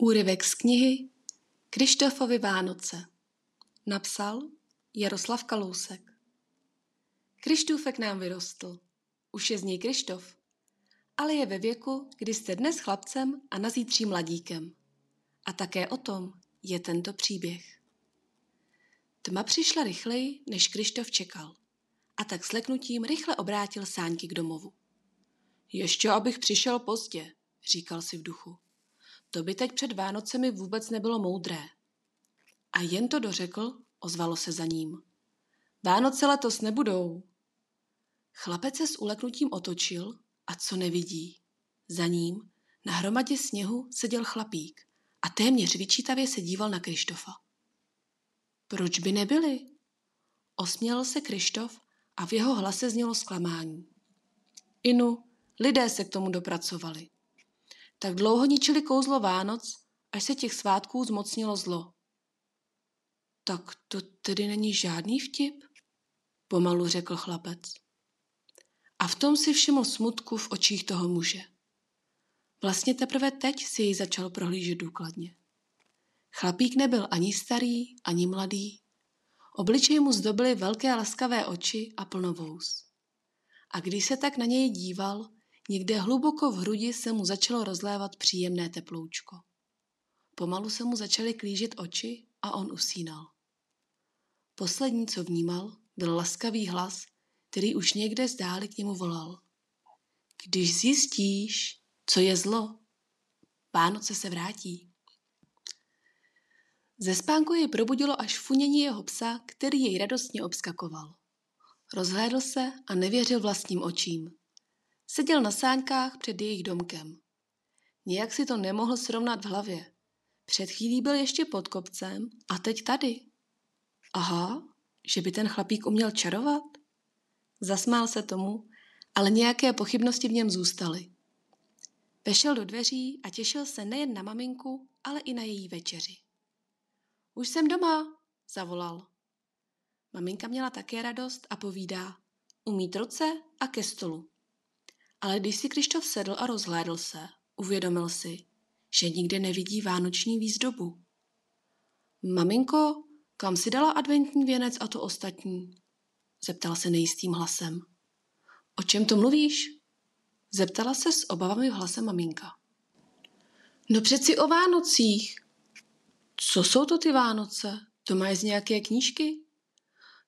Úryvek z knihy Krištofovy Vánoce Napsal Jaroslav Kalousek Krištůfek nám vyrostl. Už je z něj Krištof. Ale je ve věku, kdy jste dnes chlapcem a na zítří mladíkem. A také o tom je tento příběh. Tma přišla rychleji, než Krištof čekal. A tak s leknutím rychle obrátil sáňky k domovu. Ještě abych přišel pozdě, říkal si v duchu. To by teď před Vánocemi vůbec nebylo moudré. A jen to dořekl, ozvalo se za ním. Vánoce letos nebudou. Chlapec se s uleknutím otočil a co nevidí. Za ním, na hromadě sněhu, seděl chlapík a téměř vyčítavě se díval na Krištofa. Proč by nebyli? Osměl se Krištof a v jeho hlase znělo zklamání. Inu, lidé se k tomu dopracovali. Tak dlouho ničili kouzlo Vánoc, až se těch svátků zmocnilo zlo. Tak to tedy není žádný vtip? Pomalu řekl chlapec. A v tom si všiml smutku v očích toho muže. Vlastně teprve teď si ji začal prohlížet důkladně. Chlapík nebyl ani starý, ani mladý. Obličej mu zdobily velké laskavé oči a plnovous. A když se tak na něj díval, Někde hluboko v hrudi se mu začalo rozlévat příjemné teploučko. Pomalu se mu začaly klížit oči a on usínal. Poslední, co vnímal, byl laskavý hlas, který už někde zdáli k němu volal. Když zjistíš, co je zlo, Vánoce se vrátí. Ze spánku jej probudilo až funění jeho psa, který jej radostně obskakoval. Rozhlédl se a nevěřil vlastním očím. Seděl na sáňkách před jejich domkem. Nijak si to nemohl srovnat v hlavě. Před chvílí byl ještě pod kopcem a teď tady. Aha, že by ten chlapík uměl čarovat? Zasmál se tomu, ale nějaké pochybnosti v něm zůstaly. Vešel do dveří a těšil se nejen na maminku, ale i na její večeři. Už jsem doma, zavolal. Maminka měla také radost a povídá, umít ruce a ke stolu. Ale když si Krištof sedl a rozhlédl se, uvědomil si, že nikde nevidí vánoční výzdobu. Maminko, kam si dala adventní věnec a to ostatní? Zeptal se nejistým hlasem. O čem to mluvíš? Zeptala se s obavami v hlase maminka. No přeci o Vánocích. Co jsou to ty Vánoce? To mají z nějaké knížky?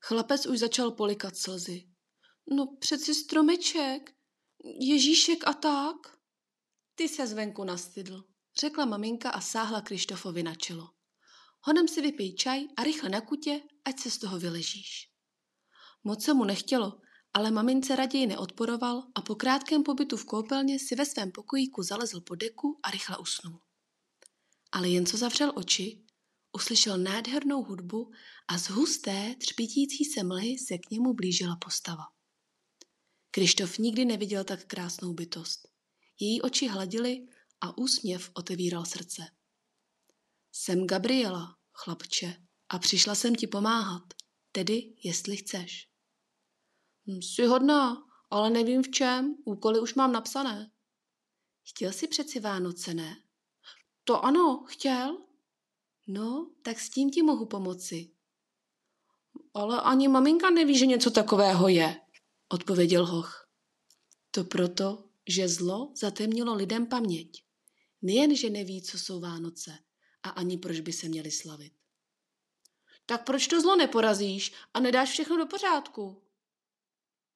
Chlapec už začal polikat slzy. No přeci stromeček, Ježíšek a tak? Ty se zvenku nastydl, řekla maminka a sáhla Krištofovi na čelo. Honem si vypij čaj a rychle na kutě, ať se z toho vyležíš. Moc se mu nechtělo, ale mamince raději neodporoval a po krátkém pobytu v koupelně si ve svém pokojíku zalezl po deku a rychle usnul. Ale jen co zavřel oči, uslyšel nádhernou hudbu a z husté, třpitící se mlhy se k němu blížila postava. Krištof nikdy neviděl tak krásnou bytost. Její oči hladily a úsměv otevíral srdce. Jsem Gabriela, chlapče, a přišla jsem ti pomáhat, tedy jestli chceš. Hm, jsi hodná, ale nevím v čem, úkoly už mám napsané. Chtěl jsi přeci Vánoce, ne? To ano, chtěl. No, tak s tím ti mohu pomoci. Ale ani maminka neví, že něco takového je, odpověděl hoch. To proto, že zlo zatemnilo lidem paměť. Nejen, že neví, co jsou Vánoce a ani proč by se měli slavit. Tak proč to zlo neporazíš a nedáš všechno do pořádku?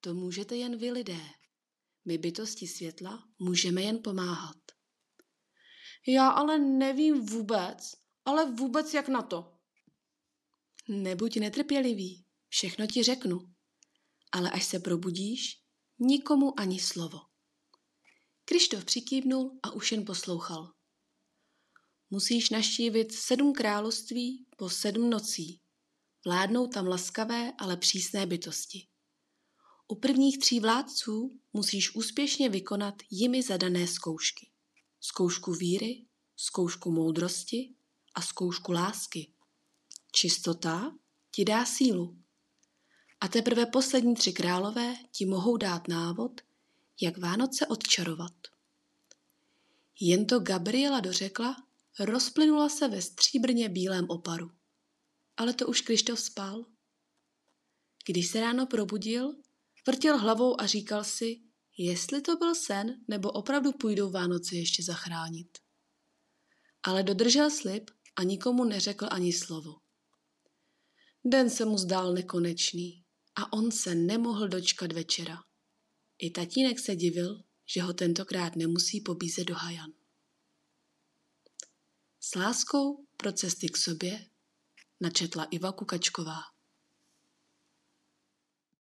To můžete jen vy lidé. My bytosti světla můžeme jen pomáhat. Já ale nevím vůbec, ale vůbec jak na to. Nebuď netrpělivý, všechno ti řeknu ale až se probudíš, nikomu ani slovo. Krištof přikývnul a už jen poslouchal. Musíš naštívit sedm království po sedm nocí. Vládnou tam laskavé, ale přísné bytosti. U prvních tří vládců musíš úspěšně vykonat jimi zadané zkoušky. Zkoušku víry, zkoušku moudrosti a zkoušku lásky. Čistota ti dá sílu. A teprve poslední tři králové ti mohou dát návod, jak Vánoce odčarovat. Jen to Gabriela dořekla rozplynula se ve stříbrně bílém oparu. Ale to už Krištof spal. Když se ráno probudil, vrtěl hlavou a říkal si, jestli to byl sen, nebo opravdu půjdou Vánoce ještě zachránit. Ale dodržel slib a nikomu neřekl ani slovo. Den se mu zdál nekonečný a on se nemohl dočkat večera. I tatínek se divil, že ho tentokrát nemusí pobízet do hajan. S láskou pro cesty k sobě načetla Iva Kukačková.